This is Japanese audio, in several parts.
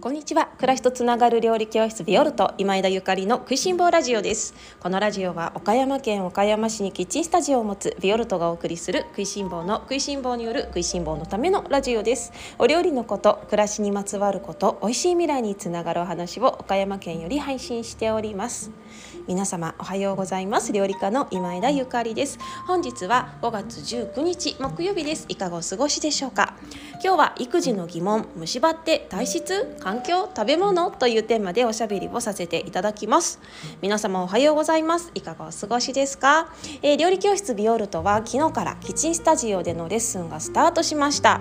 こんにちは。暮らしとつながる料理教室ビオルト今枝ゆかりの食いしん坊ラジオです。このラジオは岡山県岡山市にキッチンスタジオを持つビオルトがお送りする食いしん坊の食いしん坊による食いしん坊のためのラジオです。お料理のこと暮らしにまつわること美味しい未来につながるお話を岡山県より配信しております。皆様おはようございます。料理家の今枝ゆかりです。本日は5月19日木曜日です。いかがお過ごしでしょうか？今日は育児の疑問虫歯って体質環境？食べ物？というテーマでおしゃべりをさせていただきます。皆様おはようございます。いかがお過ごしですか、えー、料理教室ビオルトは昨日からキッチンスタジオでのレッスンがスタートしました。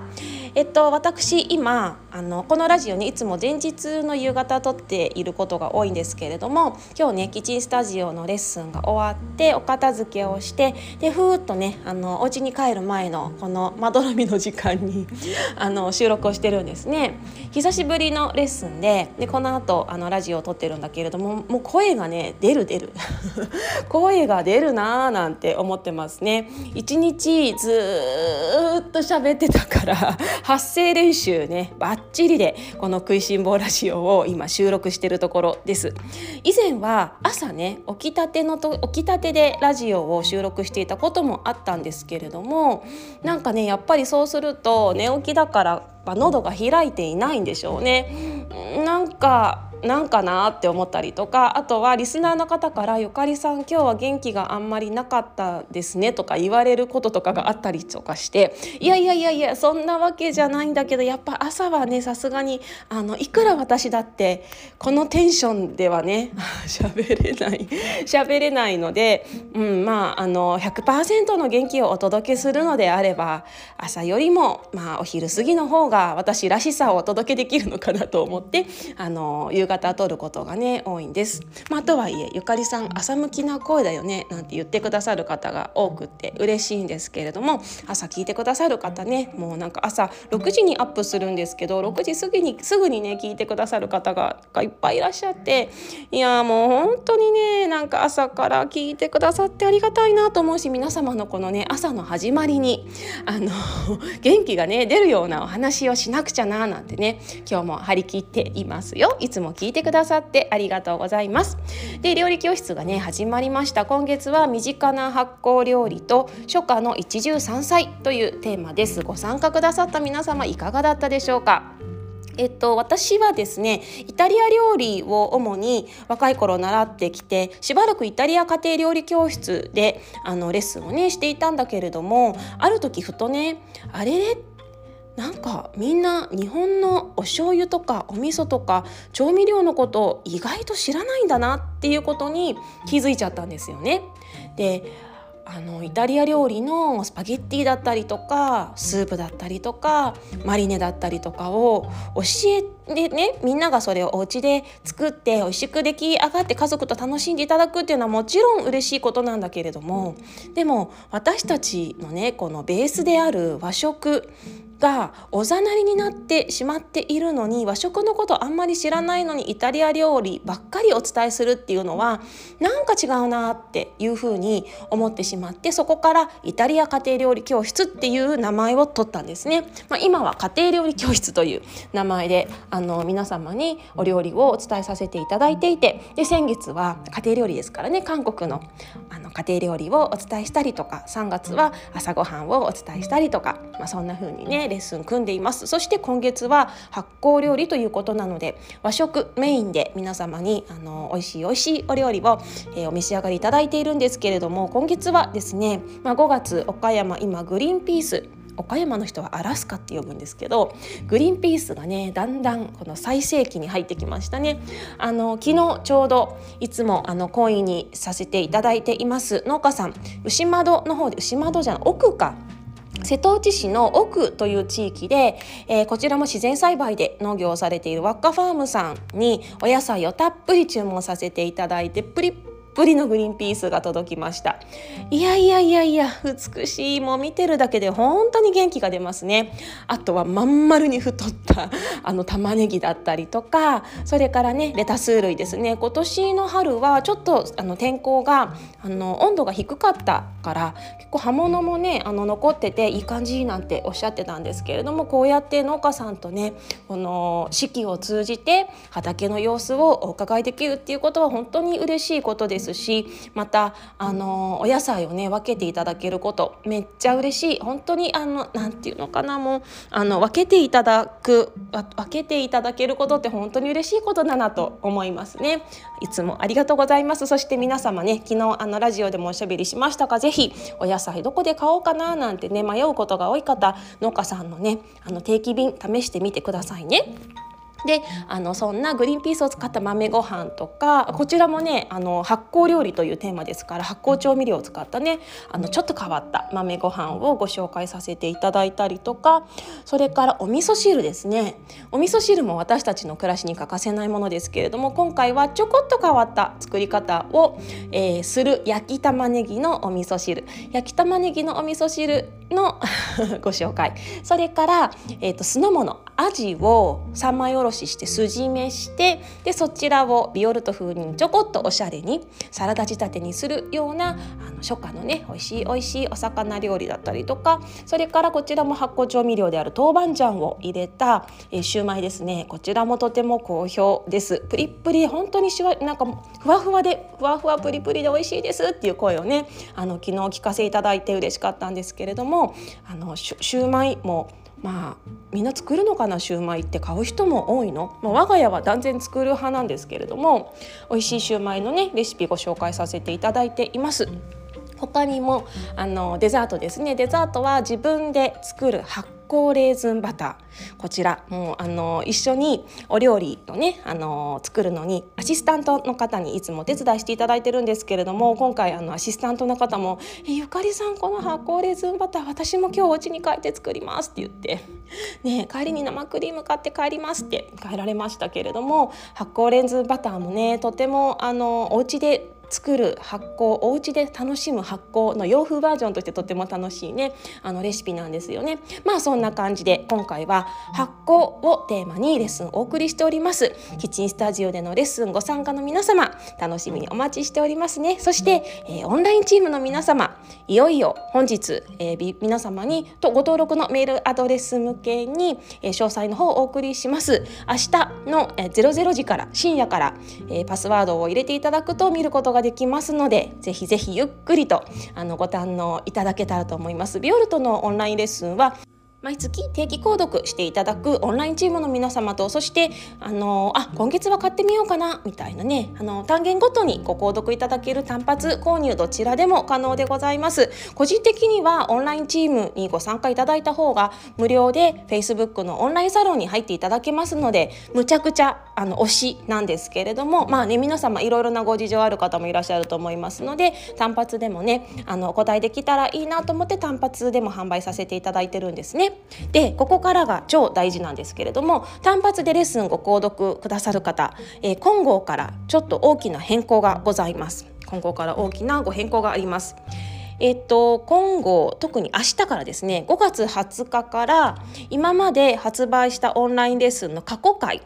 えっと私今あのこのラジオにいつも前日の夕方撮っていることが多いんですけれども今日ねキッチンスタジオのレッスンが終わってお片付けをしてでふーっとねあのお家に帰る前のこのまどろみの時間に あの収録をしてるんですね。久しぶりのレッスンででこの後あのラジオを撮ってるんだけれどももう声がね出る出る。声が出るなーなんて思ってますね。一日ずっと喋ってたから発声練習ねバッちりでこの食いしん坊ラジオを今収録してるところです。以前は朝ね起きたてのと起きたてでラジオを収録していたこともあったんですけれどもなんかねやっぱりそうすると寝起きだから喉が開いていないんでしょうね。なんかなんかなって思ったりとかあとはリスナーの方から「ゆかりさん今日は元気があんまりなかったですね」とか言われることとかがあったりとかして「いやいやいやいやそんなわけじゃないんだけどやっぱ朝はねさすがにあのいくら私だってこのテンションではね 喋れない喋れないので、うん、まああの100%の元気をお届けするのであれば朝よりも、まあ、お昼過ぎの方が私らしさをお届けできるのかなと思ってあの夕方撮ることがね多いんです。まあ、とはいえゆかりさん朝向きな声だよねなんて言ってくださる方が多くって嬉しいんですけれども朝聞いてくださる方ねもうなんか朝6時にアップするんですけど6時過ぎにすぐにね聞いてくださる方がいっぱいいらっしゃっていやもう本当にねなんか朝から聞いてくださってありがたいなと思うし皆様のこのね朝の始まりにあの 元気がね出るようなお話をしなくちゃななんてね今日も張り切っていますよいつも聞いてくださってありがとうございます。で料理教室がね始まりました。今月は身近な発酵料理と初夏の一汁三菜というテーマです。ご参加くださった皆様いかがだったでしょうか？えっと、私はですねイタリア料理を主に若い頃習ってきてしばらくイタリア家庭料理教室であのレッスンをねしていたんだけれどもある時ふとねあれれ？なんかみんな日本のお醤油とかお味噌とか調味料のことを意外と知らないんだなっていうことに気づいちゃったんですよね。であのイタリア料理のスパゲッティだったりとかスープだったりとかマリネだったりとかを教えてねみんながそれをお家で作って美味しく出来上がって家族と楽しんでいただくっていうのはもちろん嬉しいことなんだけれどもでも私たちのねこのベースである和食がおざなりになってしまっているのに和食のことあんまり知らないのにイタリア料理ばっかりお伝えするっていうのはなんか違うなっていうふうに思ってしまってそこからイタリア家庭料理教室っていう名前を取ったんですね。まあ、今は家庭料理教室という名前であの皆様にお料理をお伝えさせていただいていてで先月は家庭料理ですからね韓国のあの家庭料理をお伝えしたりとか3月は朝ごはんをお伝えしたりとか、まあ、そんな風にねレッスン組んでいます。そして今月は発酵料理ということなので和食メインで皆様にあの美味しい美味しいお料理を、えー、お召し上がりいただいているんですけれども今月はですね、まあ、5月岡山今グリーンピース岡山の人はアラスカって呼ぶんですけどグリーンピースがねだんだんこの最盛期に入ってきましたね。あの昨日ちょうどいつもあの懇意にさせていただいています農家さん牛窓の方で牛窓じゃない奥か瀬戸内市の奥という地域で、えー、こちらも自然栽培で農業をされているワッカファームさんにお野菜をたっぷり注文させていただいてプリッぷりのグリーンピースが届きました。いやいやいやいや美しいもう見てるだけで本当に元気が出ますね。あとはまん丸に太ったあの玉ねぎだったりとかそれからねレタス類ですね。今年の春はちょっとあの天候があの温度が低かったから結構葉物もねあの残ってていい感じなんておっしゃってたんですけれどもこうやって農家さんとねこの四季を通じて畑の様子をお伺いできるっていうことは本当に嬉しいことです。しまたあのお野菜をね分けていただけることめっちゃ嬉しい。本当にあのなんていうのかなもうあの分けていただく分けていただけることって本当に嬉しいことだなと思いますね。いつもありがとうございます。そして皆様ね昨日あのラジオでもおしゃべりしましたがぜひお野菜どこで買おうかななんてね迷うことが多い方農家さんのねあの定期便試してみてくださいね。であのそんなグリーンピースを使った豆ご飯とかこちらもねあの発酵料理というテーマですから発酵調味料を使ったねあのちょっと変わった豆ご飯をご紹介させていただいたりとかそれからお味噌汁ですね。お味噌汁も私たちの暮らしに欠かせないものですけれども今回はちょこっと変わった作り方を、えー、する焼き玉ねぎのお味噌汁。焼き玉ねぎのお味噌汁の ご紹介。それから、えーと、酢の物。アジを三枚おろしして筋目してでそちらをビオルト風にちょこっとおしゃれにサラダ仕立てにするようなあの初夏のね美味しい美味しいお魚料理だったりとかそれからこちらも発酵調味料である豆板醤を入れた、えー、シューマイですね。こちらもとても好評です。プリプリ本当にしわなんかふわふわでふわふわプリプリで美味しいですっていう声をねあの昨日聞かせいただいて嬉しかったんですけれどももあのシューマイもまあみんな作るのかなシューマイって買う人も多いの、まあ、我が家は断然作る派なんですけれども美味しいシューマイのねレシピご紹介させていただいています。他にもあのデザートですねデザートは自分で作る発酵レーズンバター。こちらもうあの一緒にお料理をねあの作るのにアシスタントの方にいつもお手伝いしていただいてるんですけれども今回あのアシスタントの方も「えゆかりさんこの発酵レーズンバター私も今日お家に帰って作ります」って言って「ね帰りに生クリーム買って帰ります」って帰られましたけれども発酵レーズンバターもねとてもあのお家で作る発酵お家で楽しむ発酵の洋風バージョンとしてとても楽しいね。あのレシピなんですよね。まあそんな感じで今回は発酵をテーマにレッスンをお送りしております。キッチンスタジオでのレッスンご参加の皆様楽しみにお待ちしておりますね。そして、えー、オンラインチームの皆様いよいよ本日、えー、皆様にとご登録のメールアドレス向けに、えー、詳細の方をお送りします。明日の、えー、00時から深夜から、えー、パスワードを入れていただくと見ることがができますのでぜひぜひゆっくりとあのご堪能いただけたらと思います。ビオルトのオンラインレッスンは毎月定期購読していただくオンラインチームの皆様とそしてあのあ今月は買ってみようかなみたいなねあの単元ごとにご購読いただける単発購入どちらでも可能でございます個人的にはオンラインチームにご参加いただいた方が無料で Facebook のオンラインサロンに入っていただけますのでむちゃくちゃあの推しなんですけれどもまあね皆様いろいろなご事情ある方もいらっしゃると思いますので単発でもねあのお答えできたらいいなと思って単発でも販売させていただいてるんですね。でここからが超大事なんですけれども単発でレッスンご購読くださる方、えー、今後からちょっと大きな変更がございます今後から大きなご変更がありますえっと、今後特に明日からですね5月20日から今まで発売したオンラインレッスンの過去回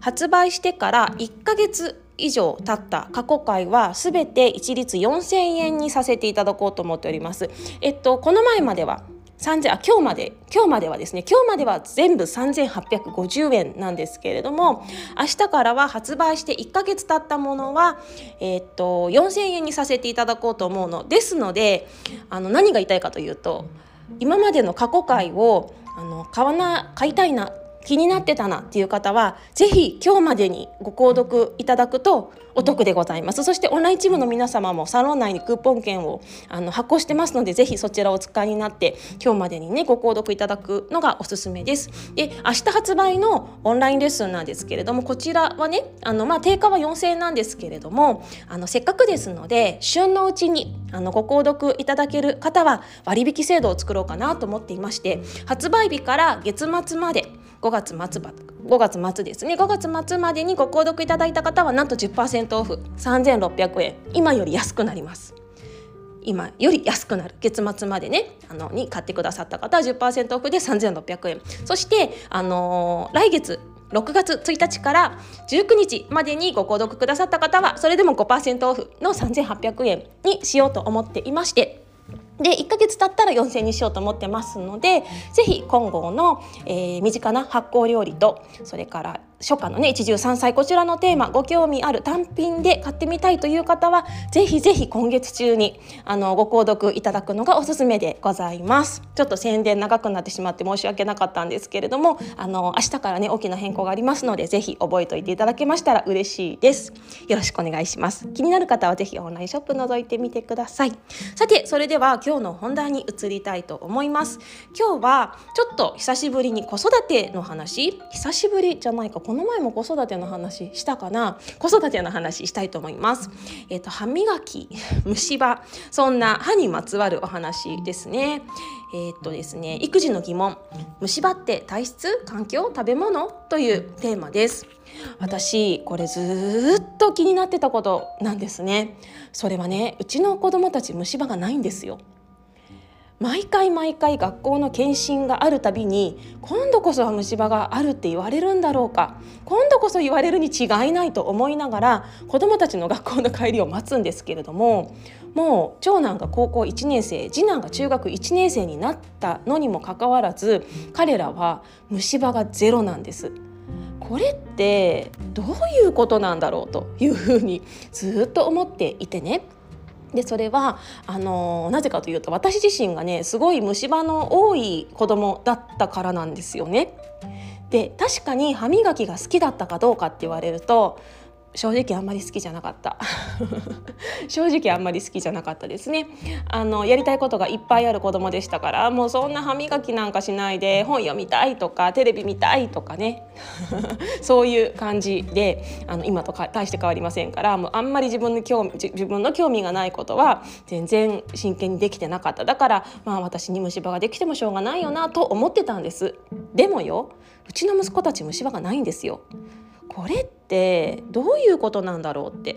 発売してから1ヶ月以上経った過去回はすべて一律4000円にさせていただこうと思っております。えっと、この前までは3 0あ今日まで今日まではですね今日までは全部3850円なんですけれども明日からは発売して1ヶ月経ったものは、えー、っと4000円にさせていただこうと思うの。ですのであの何が言いたいかというと今までの過去回をあの買わな買いたいな気になってたなっていう方は是非今日までにご購読いただくとお得でございます。そしてオンラインチームの皆様もサロン内にクーポン券をあの発行してますのでぜひそちらをお使いになって今日までにねご購読いただくのがおすすめです。で明日発売のオンラインレッスンなんですけれどもこちらはねあのまあ定価は4000円なんですけれどもあのせっかくですので旬のうちにあのご購読いただける方は割引制度を作ろうかなと思っていまして発売日から月末まで5月末ば5月末ですね。5月末までにご購読いただいた方はなんと10%オフ。3600円。今より安くなります。今より安くなる。月末までね。あのに買ってくださった方は10%オフで3600円。そしてあのー、来月6月1日から19日までにご購読くださった方はそれでも5%オフの3800円にしようと思っていましてで1ヶ月経ったら4000にしようと思ってますので是非今後の、えー、身近な発酵料理とそれから初夏のね一汁三菜こちらのテーマご興味ある単品で買ってみたいという方はぜひぜひ今月中にあのご購読いただくのがおすすめでございます。ちょっと宣伝長くなってしまって申し訳なかったんですけれどもあの明日からね大きな変更がありますのでぜひ覚えておいていただけましたら嬉しいです。よろしくお願いします。気になる方はぜひオンラインショップ覗いてみてください。さてそれでは今日の本題に移りたいと思います。今日はちょっと久しぶりに子育ての話。久しぶりじゃないかこの前も子育ての話したかな？子育ての話したいと思います。えっ、ー、と歯磨き 虫歯そんな歯にまつわるお話ですね。えっ、ー、とですね育児の疑問。虫歯って体質環境食べ物というテーマです。私これずっと気になってたことなんですね。それはねうちの子供たち虫歯がないんですよ。毎回毎回学校の検診があるたびに今度こそは虫歯があるって言われるんだろうか今度こそ言われるに違いないと思いながら子どもたちの学校の帰りを待つんですけれどももう長男が高校1年生次男が中学1年生になったのにもかかわらず彼らは虫歯がゼロなんです。これってどういうことなんだろうというふうにずっと思っていてねでそれはあのなぜかというと私自身がねすごい虫歯の多い子供だったからなんですよね。で確かに歯磨きが好きだったかどうかって言われると正直あんまり好きじゃなかった。正直あんまり好きじゃなかったですね。あのやりたいことがいっぱいある子供でしたからもうそんな歯磨きなんかしないで本読みたいとかテレビ見たいとかね。そういう感じであの今と大して変わりませんからもうあんまり自分の興味自分の興味がないことは全然真剣にできてなかった。だからまあ私に虫歯ができてもしょうがないよなと思ってたんです。でもようちの息子たち虫歯がないんですよ。これってどういうことなんだろうって。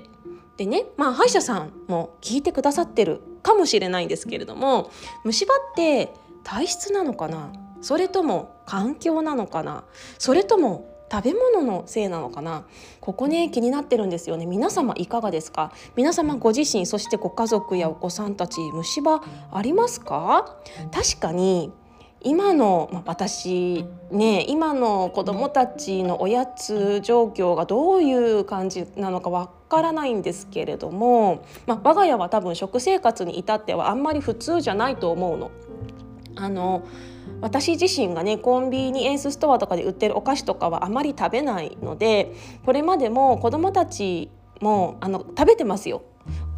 でねまあ歯医者さんも聞いてくださってるかもしれないんですけれども虫歯って体質なのかな？それとも環境なのかな？それとも食べ物のせいなのかな？ここね気になってるんですよね。皆様いかがですか？皆様ご自身そしてご家族やお子さんたち虫歯ありますか？確かに今の、ま、私ね今の子どもたちのおやつ状況がどういう感じなのかわからないんですけれども、まあ、我が家は多分食生活に至ってはあんまり普通じゃないと思うの。あの私自身がねコンビニエンスストアとかで売ってるお菓子とかはあまり食べないのでこれまでも子どもたちもあの食べてますよ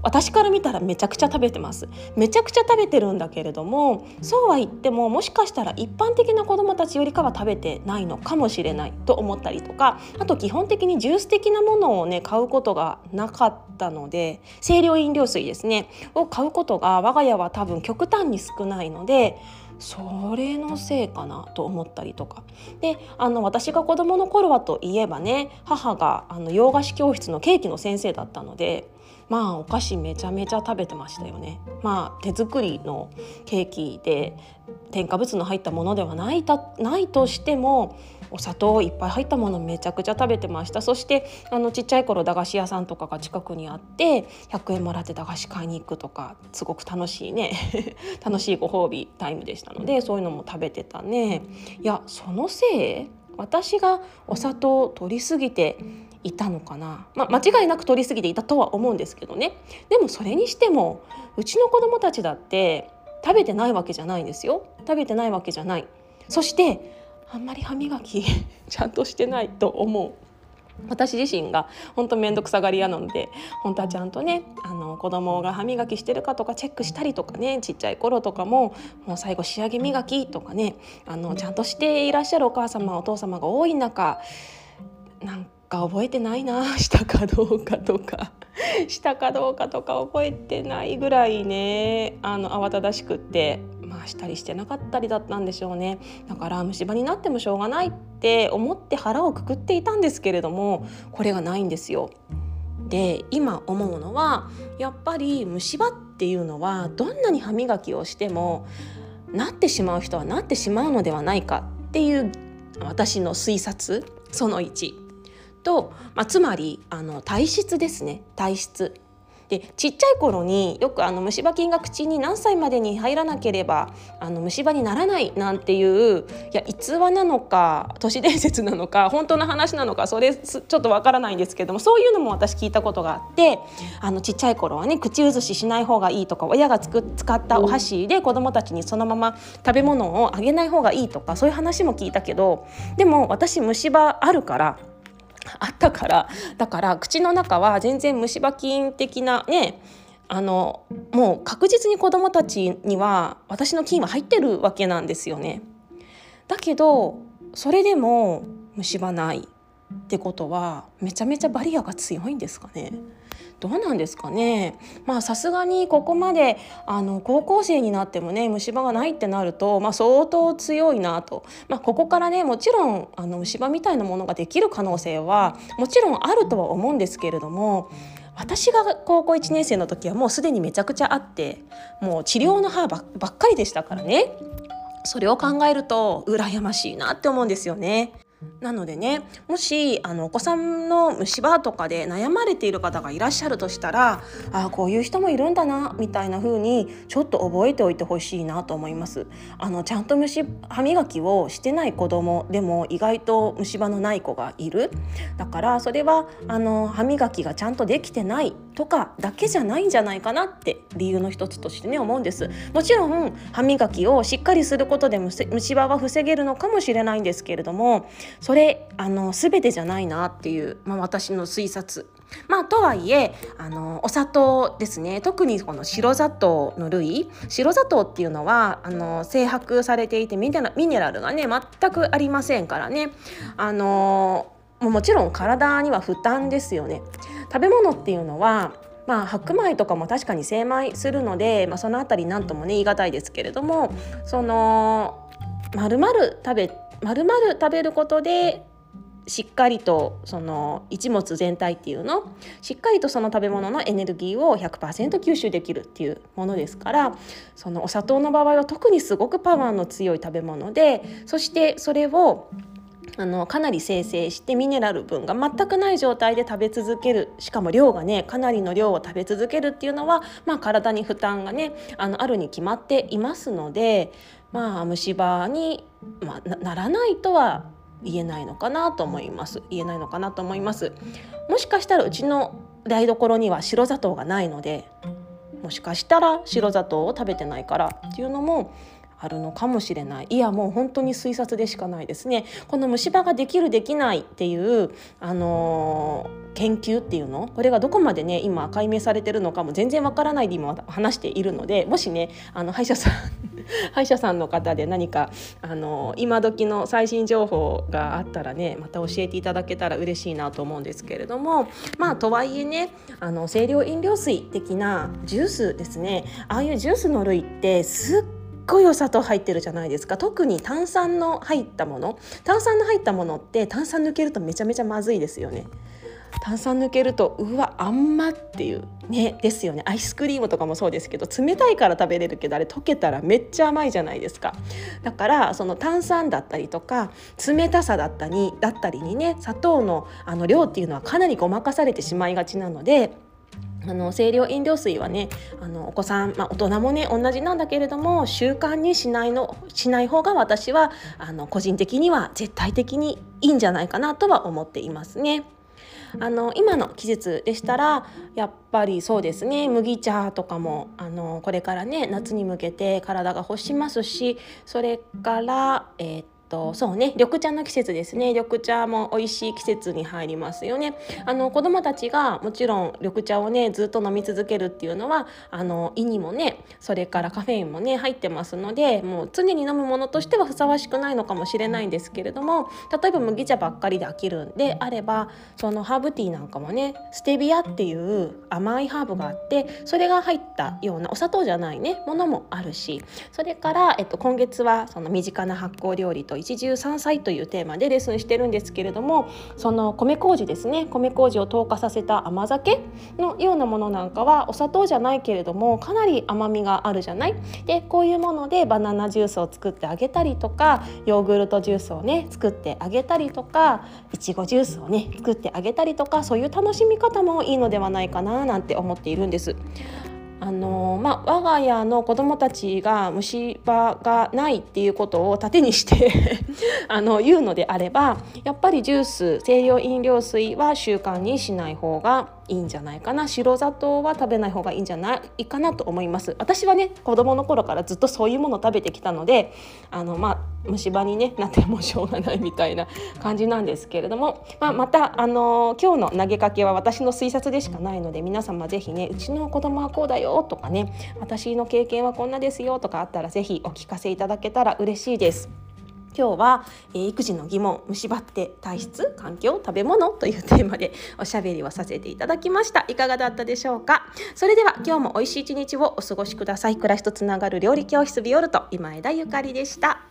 私から見たらめちゃくちゃ食べてます。めちゃくちゃ食べてるんだけれどもそうは言ってももしかしたら一般的な子どもたちよりかは食べてないのかもしれないと思ったりとかあと基本的にジュース的なものをね買うことがなかったので清涼飲料水ですねを買うことが我が家は多分極端に少ないのでそれのせいかなと思ったりとか。であの私が子どもの頃はといえばね母があの洋菓子教室のケーキの先生だったのでまあお菓子めちゃめちゃ食べてましたよね。まあ手作りのケーキで添加物の入ったものではないたないとしてもお砂糖いっぱい入ったものめちゃくちゃ食べてました。そしてあのちっちゃい頃駄菓子屋さんとかが近くにあって100円もらって駄菓子買いに行くとかすごく楽しいね。楽しいご褒美タイムでしたのでそういうのも食べてたね。いやそのせい？私がお砂糖を取りすぎていたのかな、まあ、間違いなく取りすぎていたとは思うんですけどね。でもそれにしてもうちの子供たちだって食べてないわけじゃないんですよ。食べてないわけじゃない。そしてあんまり歯磨き ちゃんとしてないと思う。私自身が本当面倒くさがり屋なので本当はちゃんとねあの子供が歯磨きしてるかとかチェックしたりとかねちっちゃい頃とかももう最後仕上げ磨きとかねあのちゃんとしていらっしゃるお母様お父様が多い中なんか覚えてないなしたかどうかとか。したかどうかとか覚えてないぐらいねあの慌ただしくってまあしたりしてなかったりだったんでしょうね。だから虫歯になってもしょうがないって思って腹をくくっていたんですけれどもこれがないんですよ。で今思うのはやっぱり虫歯っていうのはどんなに歯磨きをしてもなってしまう人はなってしまうのではないかっていう私の推察その1と、まあ、つまりあの体質ですね。体質。でちっちゃい頃によくあの虫歯菌が口に何歳までに入らなければあの虫歯にならないなんていういや逸話なのか都市伝説なのか本当の話なのかそれちょっとわからないんですけどもそういうのも私聞いたことがあってあのちっちゃい頃はね口移ししない方がいいとか親がつく使ったお箸で子どもたちにそのまま食べ物をあげない方がいいとかそういう話も聞いたけどでも私虫歯あるからあったからだから口の中は全然虫歯菌的なねあのもう確実に子どもたちには私の菌は入ってるわけなんですよね。だけどそれでも虫歯ないってことはめちゃめちゃバリアが強いんですかね。どうなんですかね。まあさすがにここまであの高校生になってもね虫歯がないってなると、まあ、相当強いなと、まあ、ここからねもちろんあの虫歯みたいなものができる可能性はもちろんあるとは思うんですけれども私が高校1年生の時はもうすでにめちゃくちゃあってもう治療の歯ばっかりでしたからね。それを考えると羨ましいなって思うんですよね。なのでねもしあのお子さんの虫歯とかで悩まれている方がいらっしゃるとしたらあこういう人もいるんだなみたいな風にちょっと覚えておいてほしいなと思います。あのちゃんと虫歯磨きをしてない子供でも意外と虫歯のない子がいるだからそれはあの歯磨きがちゃんとできてないとかだけじゃないんじゃないかなって理由の一つとしてね思うんです。もちろん歯磨きをしっかりすることで虫歯は防げるのかもしれないんですけれどもそれあの全てじゃないなっていう、まあ、私の推察。まあ、とはいえあのお砂糖ですね特にこの白砂糖の類白砂糖っていうのはあの精白されていてミネラルがね全くありませんからねあのもちろん体には負担ですよね。食べ物っていうのはまあ、白米とかも確かに精米するので、まあ、その辺り何ともね言い難いですけれどもその丸々食べ丸々食べることでしっかりとその一物全体っていうのしっかりとその食べ物のエネルギーを100%吸収できるっていうものですからそのお砂糖の場合は特にすごくパワーの強い食べ物でそしてそれをあのかなり生成してミネラル分が全くない状態で食べ続ける。しかも量がねかなりの量を食べ続けるっていうのは、まあ、体に負担がねあのあるに決まっていますので、まあ、虫歯に、まあ、ならないとは言えないのかなと思います。言えないのかなと思います。もしかしたらうちの台所には白砂糖がないのでもしかしたら白砂糖を食べてないからっていうのもあるのかもしれない。いやもう本当に推察でしかないですね。この虫歯ができるできないっていうあのー、研究っていうの？これがどこまでね今解明されてるのかも全然わからないで今話しているのでもしねあの歯医者さん 歯医者さんの方で何かあの今時の最新情報があったらねまた教えていただけたら嬉しいなと思うんですけれども。まあとはいえねあの清涼飲料水的なジュースですね。ああいうジュースの類ってすっごいお砂糖入ってるじゃないですか。特に炭酸の入ったもの。炭酸の入ったものって炭酸抜けるとめちゃめちゃまずいですよね。炭酸抜けるとうわあんまっていう。ねですよね。アイスクリームとかもそうですけど冷たいから食べれるけどあれ溶けたらめっちゃ甘いじゃないですか。だからその炭酸だったりとか冷たさだったりだったりにね砂糖のあの量っていうのはかなりごまかされてしまいがちなのであの清涼飲料水はねあのお子さん、まあ、大人もね同じなんだけれども習慣にしないのしない方が私はあの個人的には絶対的にいいんじゃないかなとは思っていますね。あの今の季節でしたらやっぱりそうですね麦茶とかもあのこれからね夏に向けて体が欲しますしそれから、えー、とそうね緑茶の季節ですね。緑茶も美味しい季節に入りますよね。あの子供たちがもちろん緑茶をねずっと飲み続けるっていうのはあの胃にもねそれからカフェインもね入ってますのでもう常に飲むものとしてはふさわしくないのかもしれないんですけれども例えば麦茶ばっかりで飽きるんであればそのハーブティーなんかもねステビアっていう甘いハーブがあってそれが入ったようなお砂糖じゃないねものもあるしそれから、えっと、今月はその身近な発酵料理と一汁三菜というテーマでレッスンしてるんですけれどもその米麹ですね米麹を糖化させた甘酒のようなものなんかはお砂糖じゃないけれどもかなり甘みがあるじゃない？でこういうものでバナナジュースを作ってあげたりとかヨーグルトジュースをね作ってあげたりとかいちごジュースをね作ってあげたりとかそういう楽しみ方もいいのではないかななんて思っているんです。あのまあ、我が家の子どもたちが虫歯がないっていうことを盾にして あの言うのであればやっぱりジュース清涼飲料水は習慣にしない方がいいんじゃないかな白砂糖は食べない方がいいんじゃないかなと思います私はね子供の頃からずっとそういうものを食べてきたのであのまあ虫歯に、ね、なってもしょうがないみたいな感じなんですけれども、まあ、また、あの今日の投げかけは私の推察でしかないので皆様ぜひねうちの子供はこうだよとかね私の経験はこんなですよとかあったらぜひお聞かせいただけたら嬉しいです。今日は、えー、育児の疑問虫歯って体質環境食べ物というテーマでおしゃべりをさせていただきました。いかがだったでしょうか？それでは今日も美味しい一日をお過ごしください。暮らしとつながる料理教室ビオルト今枝ゆかりでした。